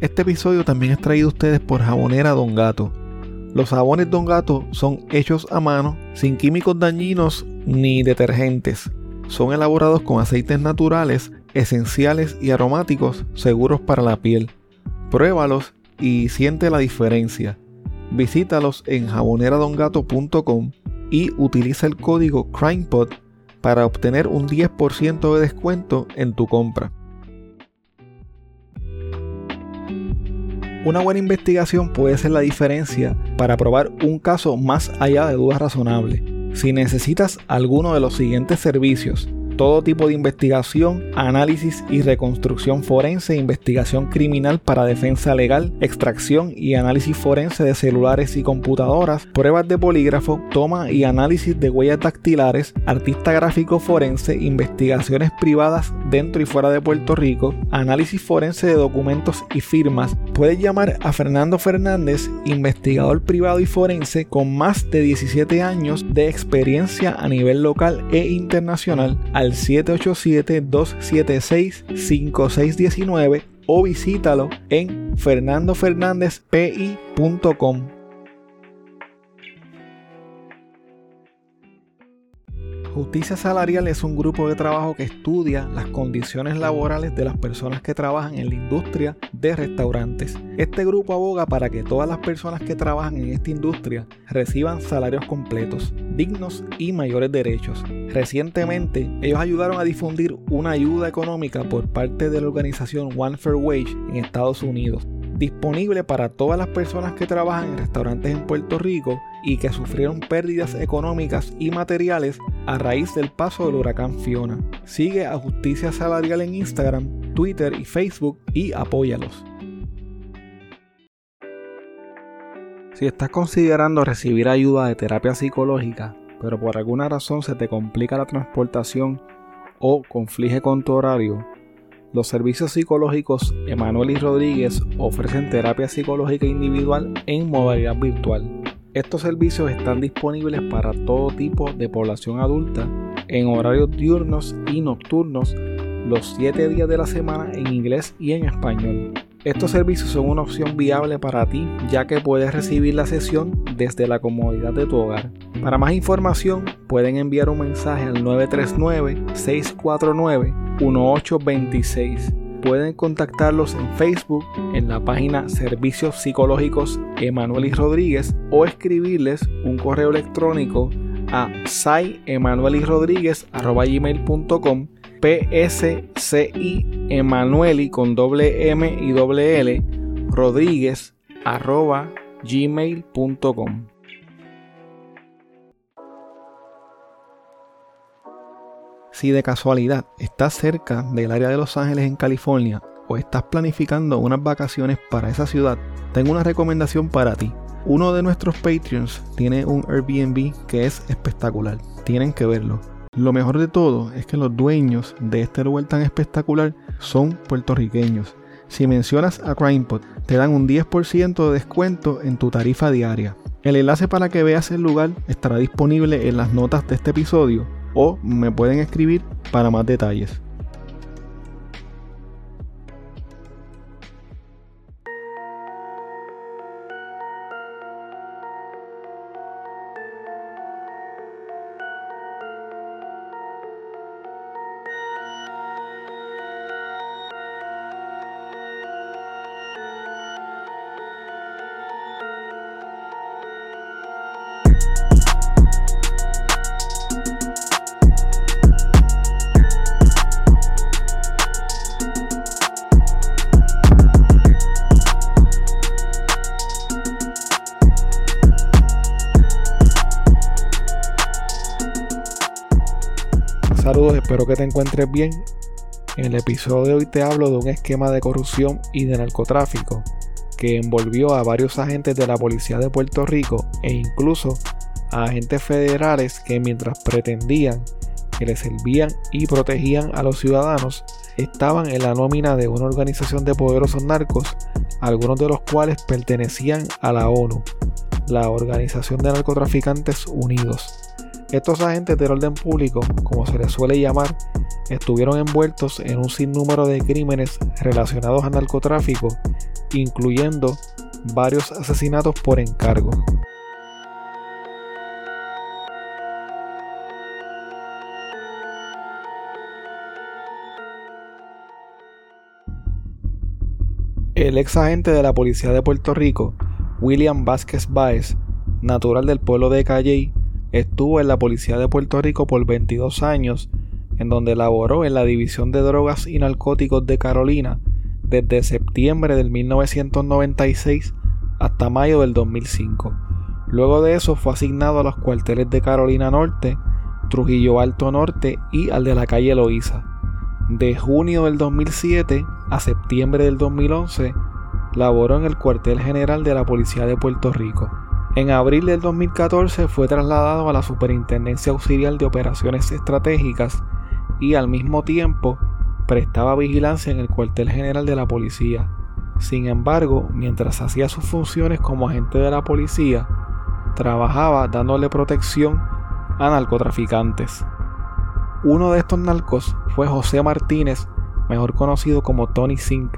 Este episodio también es traído a ustedes por Jabonera Don Gato. Los jabones Don Gato son hechos a mano, sin químicos dañinos ni detergentes. Son elaborados con aceites naturales, esenciales y aromáticos seguros para la piel. Pruébalos y siente la diferencia. Visítalos en jaboneradongato.com y utiliza el código CrimePod para obtener un 10% de descuento en tu compra. Una buena investigación puede ser la diferencia para probar un caso más allá de dudas razonables. Si necesitas alguno de los siguientes servicios, todo tipo de investigación, análisis y reconstrucción forense, investigación criminal para defensa legal, extracción y análisis forense de celulares y computadoras, pruebas de polígrafo, toma y análisis de huellas dactilares, artista gráfico forense, investigaciones privadas dentro y fuera de Puerto Rico, análisis forense de documentos y firmas. Puedes llamar a Fernando Fernández, investigador privado y forense con más de 17 años de experiencia a nivel local e internacional al 787-276-5619 o visítalo en fernandofernandezpi.com. Justicia Salarial es un grupo de trabajo que estudia las condiciones laborales de las personas que trabajan en la industria de restaurantes. Este grupo aboga para que todas las personas que trabajan en esta industria reciban salarios completos, dignos y mayores derechos. Recientemente, ellos ayudaron a difundir una ayuda económica por parte de la organización One Fair Wage en Estados Unidos disponible para todas las personas que trabajan en restaurantes en Puerto Rico y que sufrieron pérdidas económicas y materiales a raíz del paso del huracán Fiona. Sigue a Justicia Salarial en Instagram, Twitter y Facebook y apóyalos. Si estás considerando recibir ayuda de terapia psicológica, pero por alguna razón se te complica la transportación o conflige con tu horario, los servicios psicológicos Emanuel y Rodríguez ofrecen terapia psicológica individual en modalidad virtual. Estos servicios están disponibles para todo tipo de población adulta en horarios diurnos y nocturnos los 7 días de la semana en inglés y en español. Estos servicios son una opción viable para ti ya que puedes recibir la sesión desde la comodidad de tu hogar. Para más información pueden enviar un mensaje al 939-649-1826 pueden contactarlos en Facebook en la página Servicios Psicológicos Emanuel Rodríguez o escribirles un correo electrónico a gmail.com psci emanueli con doble m y doble l rodríguez arroba gmail.com Si de casualidad estás cerca del área de Los Ángeles en California o estás planificando unas vacaciones para esa ciudad, tengo una recomendación para ti. Uno de nuestros Patreons tiene un Airbnb que es espectacular. Tienen que verlo. Lo mejor de todo es que los dueños de este lugar tan espectacular son puertorriqueños. Si mencionas a CrimePod, te dan un 10% de descuento en tu tarifa diaria. El enlace para que veas el lugar estará disponible en las notas de este episodio o me pueden escribir para más detalles. Espero que te encuentres bien. En el episodio de hoy te hablo de un esquema de corrupción y de narcotráfico que envolvió a varios agentes de la Policía de Puerto Rico e incluso a agentes federales que mientras pretendían que les servían y protegían a los ciudadanos, estaban en la nómina de una organización de poderosos narcos, algunos de los cuales pertenecían a la ONU, la Organización de Narcotraficantes Unidos. Estos agentes del orden público, como se les suele llamar, estuvieron envueltos en un sinnúmero de crímenes relacionados al narcotráfico incluyendo varios asesinatos por encargo. El ex agente de la Policía de Puerto Rico, William Vázquez Báez, natural del pueblo de Calley, estuvo en la Policía de Puerto Rico por 22 años, en donde laboró en la División de Drogas y Narcóticos de Carolina desde septiembre del 1996 hasta mayo del 2005. Luego de eso fue asignado a los cuarteles de Carolina Norte, Trujillo Alto Norte y al de la calle Loíza. De junio del 2007 a septiembre del 2011 laboró en el cuartel general de la Policía de Puerto Rico. En abril del 2014 fue trasladado a la Superintendencia Auxiliar de Operaciones Estratégicas y al mismo tiempo prestaba vigilancia en el cuartel general de la policía. Sin embargo, mientras hacía sus funciones como agente de la policía, trabajaba dándole protección a narcotraficantes. Uno de estos narcos fue José Martínez, mejor conocido como Tony Sink.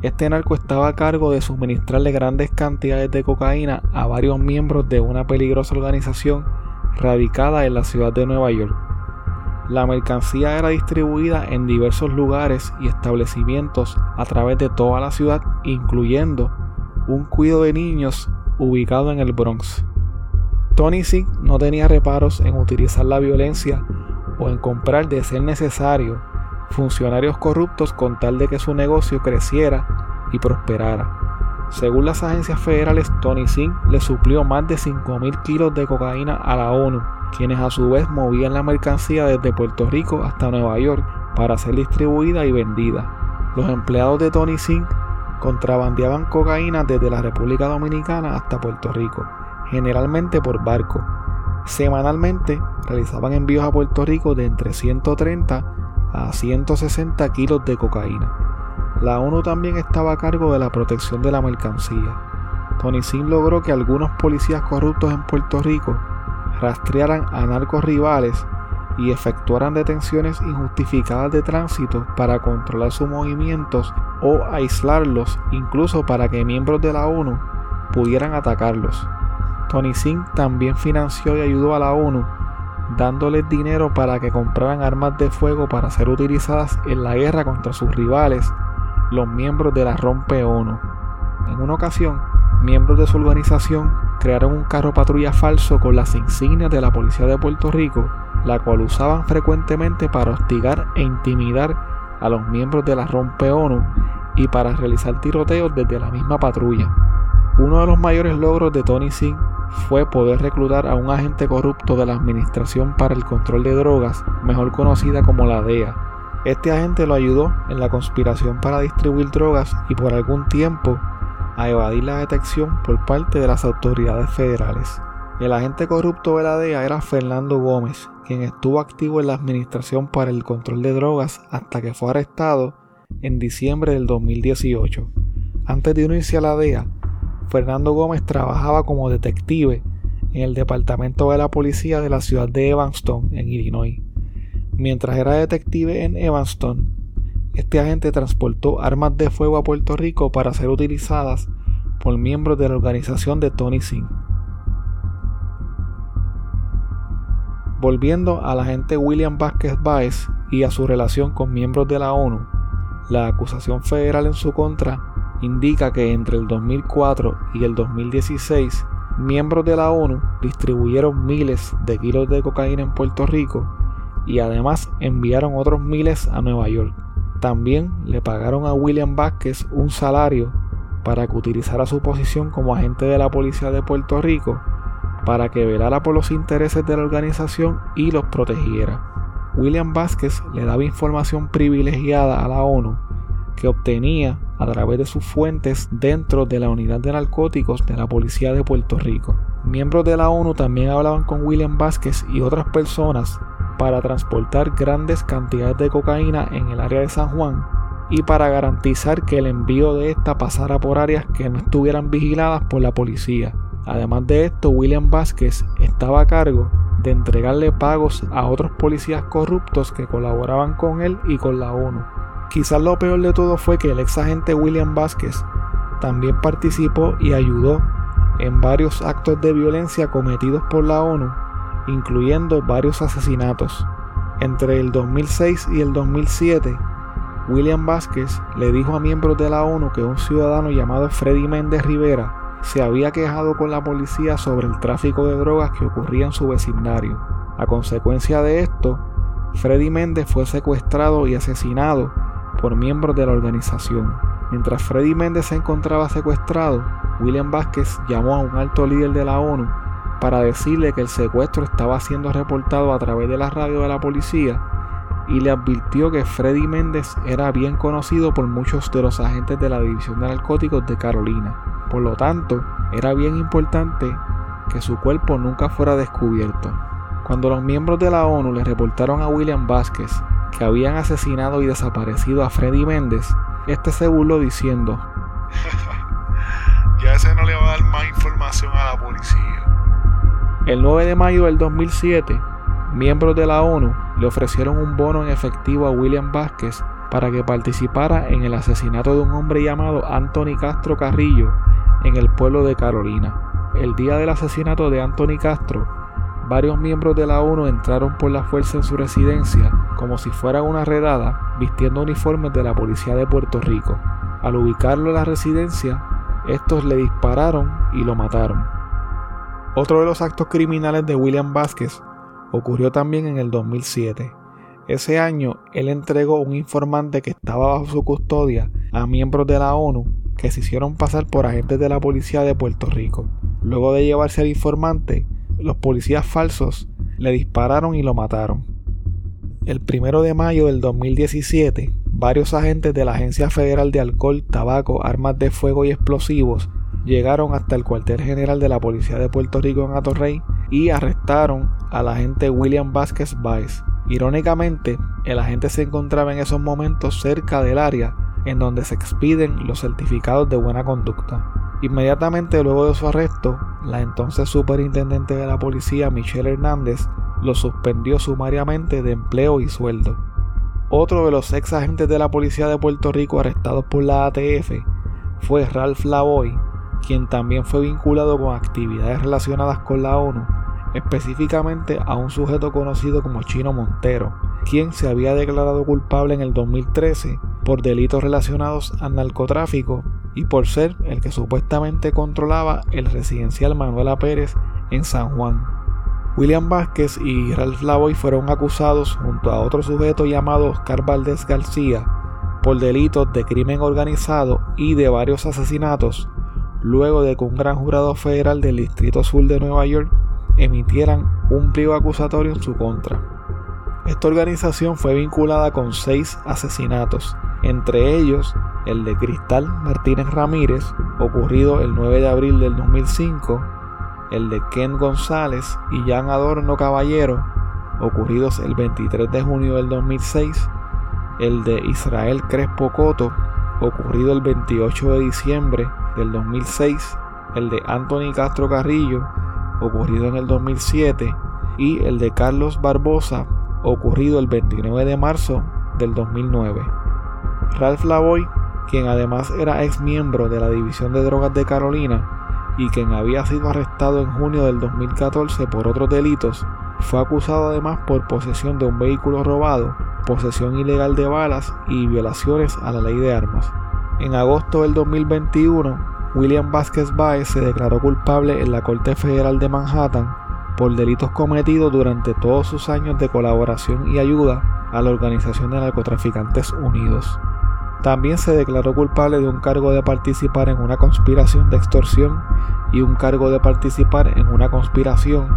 Este narco estaba a cargo de suministrarle grandes cantidades de cocaína a varios miembros de una peligrosa organización radicada en la ciudad de Nueva York. La mercancía era distribuida en diversos lugares y establecimientos a través de toda la ciudad, incluyendo un cuido de niños ubicado en el Bronx. Tony Sink no tenía reparos en utilizar la violencia o en comprar de ser necesario funcionarios corruptos con tal de que su negocio creciera y prosperara. Según las agencias federales, Tony Singh le suplió más de 5.000 kilos de cocaína a la ONU, quienes a su vez movían la mercancía desde Puerto Rico hasta Nueva York para ser distribuida y vendida. Los empleados de Tony Singh contrabandeaban cocaína desde la República Dominicana hasta Puerto Rico, generalmente por barco. Semanalmente realizaban envíos a Puerto Rico de entre 130 a 160 kilos de cocaína. La ONU también estaba a cargo de la protección de la mercancía. Tony Sin logró que algunos policías corruptos en Puerto Rico rastrearan a narcos rivales y efectuaran detenciones injustificadas de tránsito para controlar sus movimientos o aislarlos, incluso para que miembros de la ONU pudieran atacarlos. Tony Singh también financió y ayudó a la ONU dándoles dinero para que compraran armas de fuego para ser utilizadas en la guerra contra sus rivales, los miembros de la Rompe ONU. En una ocasión, miembros de su organización crearon un carro patrulla falso con las insignias de la Policía de Puerto Rico, la cual usaban frecuentemente para hostigar e intimidar a los miembros de la Rompe ONU y para realizar tiroteos desde la misma patrulla. Uno de los mayores logros de Tony Singh fue poder reclutar a un agente corrupto de la Administración para el Control de Drogas, mejor conocida como la DEA. Este agente lo ayudó en la conspiración para distribuir drogas y por algún tiempo a evadir la detección por parte de las autoridades federales. El agente corrupto de la DEA era Fernando Gómez, quien estuvo activo en la Administración para el Control de Drogas hasta que fue arrestado en diciembre del 2018. Antes de unirse a la DEA, Fernando Gómez trabajaba como detective en el departamento de la policía de la ciudad de Evanston, en Illinois. Mientras era detective en Evanston, este agente transportó armas de fuego a Puerto Rico para ser utilizadas por miembros de la organización de Tony Singh. Volviendo al agente William Vázquez Baez y a su relación con miembros de la ONU, la acusación federal en su contra indica que entre el 2004 y el 2016, miembros de la ONU distribuyeron miles de kilos de cocaína en Puerto Rico y además enviaron otros miles a Nueva York. También le pagaron a William Vázquez un salario para que utilizara su posición como agente de la policía de Puerto Rico para que velara por los intereses de la organización y los protegiera. William Vázquez le daba información privilegiada a la ONU que obtenía a través de sus fuentes dentro de la unidad de narcóticos de la Policía de Puerto Rico. Miembros de la ONU también hablaban con William Vázquez y otras personas para transportar grandes cantidades de cocaína en el área de San Juan y para garantizar que el envío de esta pasara por áreas que no estuvieran vigiladas por la policía. Además de esto, William Vázquez estaba a cargo de entregarle pagos a otros policías corruptos que colaboraban con él y con la ONU. Quizás lo peor de todo fue que el ex agente William Vázquez también participó y ayudó en varios actos de violencia cometidos por la ONU, incluyendo varios asesinatos. Entre el 2006 y el 2007, William Vázquez le dijo a miembros de la ONU que un ciudadano llamado Freddy Méndez Rivera se había quejado con la policía sobre el tráfico de drogas que ocurría en su vecindario. A consecuencia de esto, Freddy Méndez fue secuestrado y asesinado por miembros de la organización. Mientras Freddy Méndez se encontraba secuestrado, William Vázquez llamó a un alto líder de la ONU para decirle que el secuestro estaba siendo reportado a través de la radio de la policía y le advirtió que Freddy Méndez era bien conocido por muchos de los agentes de la División de Narcóticos de Carolina. Por lo tanto, era bien importante que su cuerpo nunca fuera descubierto. Cuando los miembros de la ONU le reportaron a William Vázquez que habían asesinado y desaparecido a Freddy Méndez, este se burló diciendo: Ya ese no le va a dar más información a la policía. El 9 de mayo del 2007, miembros de la ONU le ofrecieron un bono en efectivo a William Vázquez para que participara en el asesinato de un hombre llamado Anthony Castro Carrillo en el pueblo de Carolina. El día del asesinato de Anthony Castro, varios miembros de la ONU entraron por la fuerza en su residencia como si fuera una redada, vistiendo uniformes de la policía de Puerto Rico. Al ubicarlo en la residencia, estos le dispararon y lo mataron. Otro de los actos criminales de William Vázquez ocurrió también en el 2007. Ese año, él entregó un informante que estaba bajo su custodia a miembros de la ONU que se hicieron pasar por agentes de la policía de Puerto Rico. Luego de llevarse al informante, los policías falsos le dispararon y lo mataron. El primero de mayo del 2017, varios agentes de la Agencia Federal de Alcohol, Tabaco, Armas de Fuego y Explosivos llegaron hasta el cuartel general de la Policía de Puerto Rico en Atorrey y arrestaron al agente William Vázquez Baez. Irónicamente, el agente se encontraba en esos momentos cerca del área en donde se expiden los certificados de buena conducta. Inmediatamente luego de su arresto, la entonces superintendente de la policía Michelle Hernández lo suspendió sumariamente de empleo y sueldo. Otro de los ex agentes de la policía de Puerto Rico arrestados por la ATF fue Ralph Lavoy, quien también fue vinculado con actividades relacionadas con la ONU, específicamente a un sujeto conocido como Chino Montero, quien se había declarado culpable en el 2013 por delitos relacionados al narcotráfico y por ser el que supuestamente controlaba el residencial Manuela Pérez en San Juan. William Vázquez y Ralph Lavoy fueron acusados junto a otro sujeto llamado Oscar Valdés García por delitos de crimen organizado y de varios asesinatos, luego de que un gran jurado federal del Distrito Sur de Nueva York emitieran un pliego acusatorio en su contra. Esta organización fue vinculada con seis asesinatos, entre ellos el de Cristal Martínez Ramírez, ocurrido el 9 de abril del 2005, el de Ken González y Jan Adorno Caballero, ocurridos el 23 de junio del 2006, el de Israel Crespo Coto, ocurrido el 28 de diciembre del 2006, el de Anthony Castro Carrillo, ocurrido en el 2007, y el de Carlos Barbosa, ocurrido el 29 de marzo del 2009. Ralph Lavoy, quien además era ex miembro de la División de Drogas de Carolina y quien había sido arrestado en junio del 2014 por otros delitos, fue acusado además por posesión de un vehículo robado, posesión ilegal de balas y violaciones a la ley de armas. En agosto del 2021, William Vázquez Baez se declaró culpable en la Corte Federal de Manhattan por delitos cometidos durante todos sus años de colaboración y ayuda a la Organización de Narcotraficantes Unidos. También se declaró culpable de un cargo de participar en una conspiración de extorsión y un cargo de participar en una conspiración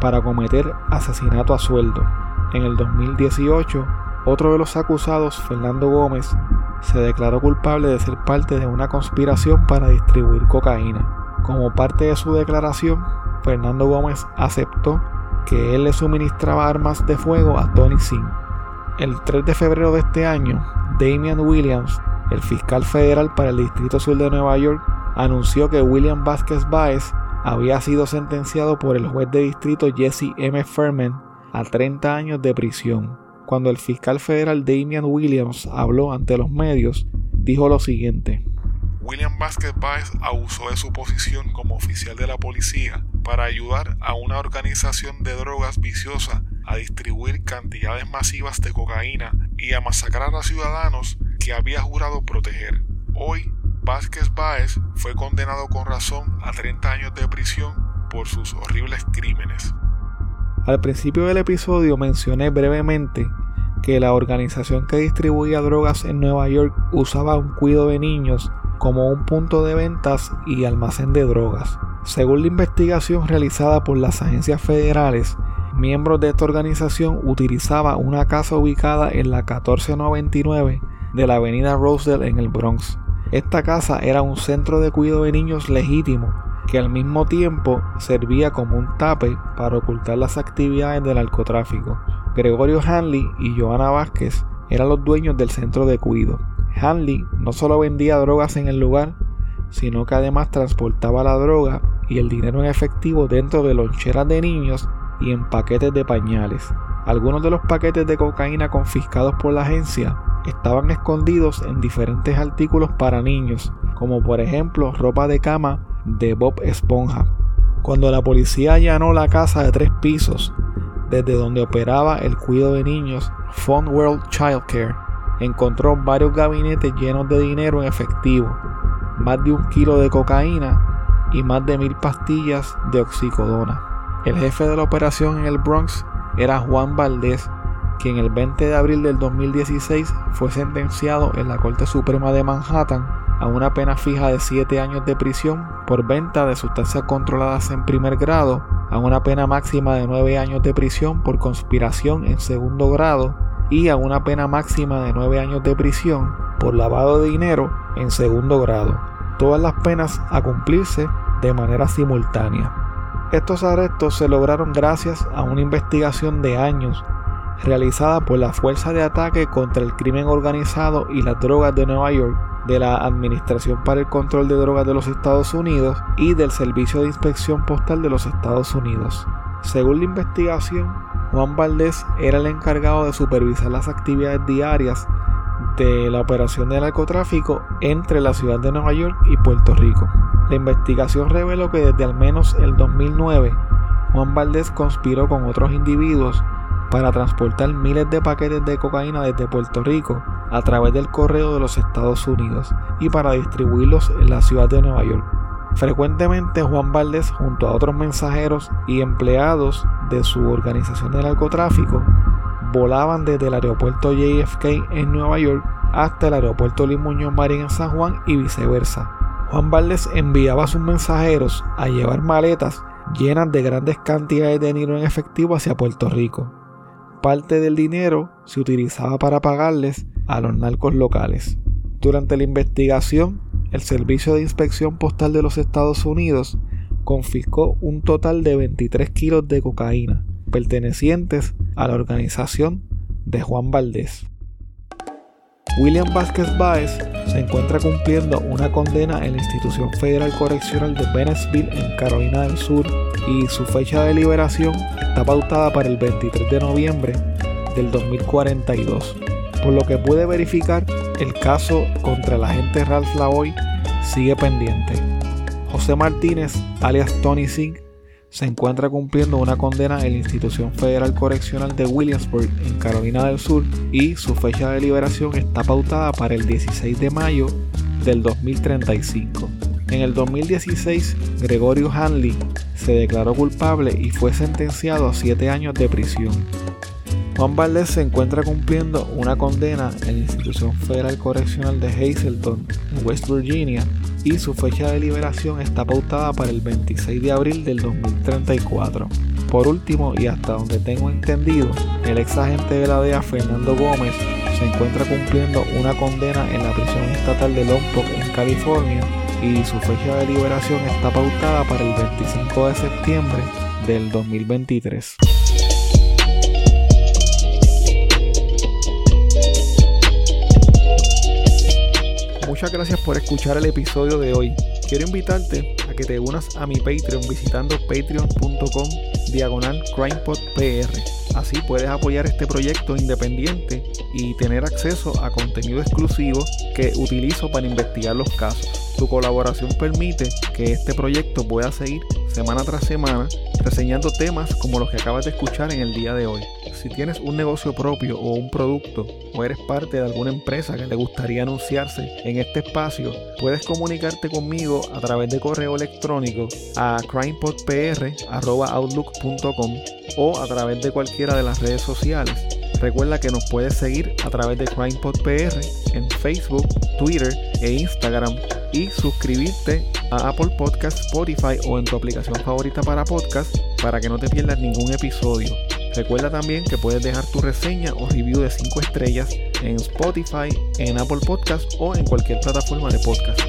para cometer asesinato a sueldo. En el 2018, otro de los acusados, Fernando Gómez, se declaró culpable de ser parte de una conspiración para distribuir cocaína. Como parte de su declaración, Fernando Gómez aceptó que él le suministraba armas de fuego a Tony Singh. El 3 de febrero de este año, Damian Williams, el fiscal federal para el Distrito Sur de Nueva York, anunció que William Vázquez Baez había sido sentenciado por el juez de distrito Jesse M. Furman a 30 años de prisión. Cuando el fiscal federal Damian Williams habló ante los medios, dijo lo siguiente. William Vázquez Báez abusó de su posición como oficial de la policía para ayudar a una organización de drogas viciosa a distribuir cantidades masivas de cocaína y a masacrar a ciudadanos que había jurado proteger. Hoy, Vázquez Báez fue condenado con razón a 30 años de prisión por sus horribles crímenes. Al principio del episodio mencioné brevemente que la organización que distribuía drogas en Nueva York usaba un cuido de niños como un punto de ventas y almacén de drogas. Según la investigación realizada por las agencias federales, miembros de esta organización utilizaban una casa ubicada en la 1499 de la avenida Rosedale en el Bronx. Esta casa era un centro de cuidado de niños legítimo que al mismo tiempo servía como un tape para ocultar las actividades del narcotráfico. Gregorio Hanley y Johanna Vázquez eran los dueños del centro de cuidado. Hanley no solo vendía drogas en el lugar, sino que además transportaba la droga y el dinero en efectivo dentro de loncheras de niños y en paquetes de pañales. Algunos de los paquetes de cocaína confiscados por la agencia estaban escondidos en diferentes artículos para niños, como por ejemplo ropa de cama de Bob Esponja. Cuando la policía allanó la casa de tres pisos, desde donde operaba el cuidado de niños Fun World Childcare, encontró varios gabinetes llenos de dinero en efectivo, más de un kilo de cocaína y más de mil pastillas de oxicodona. El jefe de la operación en el Bronx era Juan Valdés, quien el 20 de abril del 2016 fue sentenciado en la Corte Suprema de Manhattan a una pena fija de 7 años de prisión por venta de sustancias controladas en primer grado, a una pena máxima de 9 años de prisión por conspiración en segundo grado y a una pena máxima de 9 años de prisión por lavado de dinero en segundo grado. Todas las penas a cumplirse de manera simultánea. Estos arrestos se lograron gracias a una investigación de años realizada por la Fuerza de Ataque contra el Crimen Organizado y las Drogas de Nueva York, de la Administración para el Control de Drogas de los Estados Unidos y del Servicio de Inspección Postal de los Estados Unidos. Según la investigación, Juan Valdés era el encargado de supervisar las actividades diarias de la operación de narcotráfico entre la ciudad de Nueva York y Puerto Rico. La investigación reveló que desde al menos el 2009, Juan Valdés conspiró con otros individuos para transportar miles de paquetes de cocaína desde Puerto Rico a través del correo de los Estados Unidos y para distribuirlos en la ciudad de Nueva York. Frecuentemente Juan Valdés junto a otros mensajeros y empleados de su organización de narcotráfico volaban desde el aeropuerto JFK en Nueva York hasta el aeropuerto Lee Marín en San Juan y viceversa. Juan Valdés enviaba a sus mensajeros a llevar maletas llenas de grandes cantidades de dinero en efectivo hacia Puerto Rico parte del dinero se utilizaba para pagarles a los narcos locales. Durante la investigación, el Servicio de Inspección Postal de los Estados Unidos confiscó un total de 23 kilos de cocaína pertenecientes a la organización de Juan Valdés. William Vázquez Báez se encuentra cumpliendo una condena en la institución federal correccional de Bennettsville en Carolina del Sur y su fecha de liberación está pautada para el 23 de noviembre del 2042. Por lo que pude verificar, el caso contra el agente Ralph Lavoy sigue pendiente. José Martínez, alias Tony Singh, se encuentra cumpliendo una condena en la institución federal correccional de Williamsburg, en Carolina del Sur, y su fecha de liberación está pautada para el 16 de mayo del 2035. En el 2016, Gregorio Hanley se declaró culpable y fue sentenciado a 7 años de prisión. Juan Valdez se encuentra cumpliendo una condena en la institución federal correccional de Hazleton, en West Virginia, y su fecha de liberación está pautada para el 26 de abril del 2034. Por último, y hasta donde tengo entendido, el ex agente de la DEA Fernando Gómez se encuentra cumpliendo una condena en la prisión estatal de Lompoc en California y su fecha de liberación está pautada para el 25 de septiembre del 2023. Gracias por escuchar el episodio de hoy. Quiero invitarte a que te unas a mi Patreon visitando patreon.com diagonal CrimePod PR. Así puedes apoyar este proyecto independiente y tener acceso a contenido exclusivo que utilizo para investigar los casos. Tu colaboración permite que este proyecto pueda seguir semana tras semana reseñando temas como los que acabas de escuchar en el día de hoy. Si tienes un negocio propio o un producto o eres parte de alguna empresa que te gustaría anunciarse en este espacio, puedes comunicarte conmigo a través de correo electrónico a crimepodpr.outlook.com o a través de cualquiera de las redes sociales. Recuerda que nos puedes seguir a través de CrimePodPR en Facebook, Twitter e Instagram y suscribirte a Apple Podcast, Spotify o en tu aplicación favorita para podcast para que no te pierdas ningún episodio. Recuerda también que puedes dejar tu reseña o review de 5 estrellas en Spotify, en Apple Podcast o en cualquier plataforma de podcast.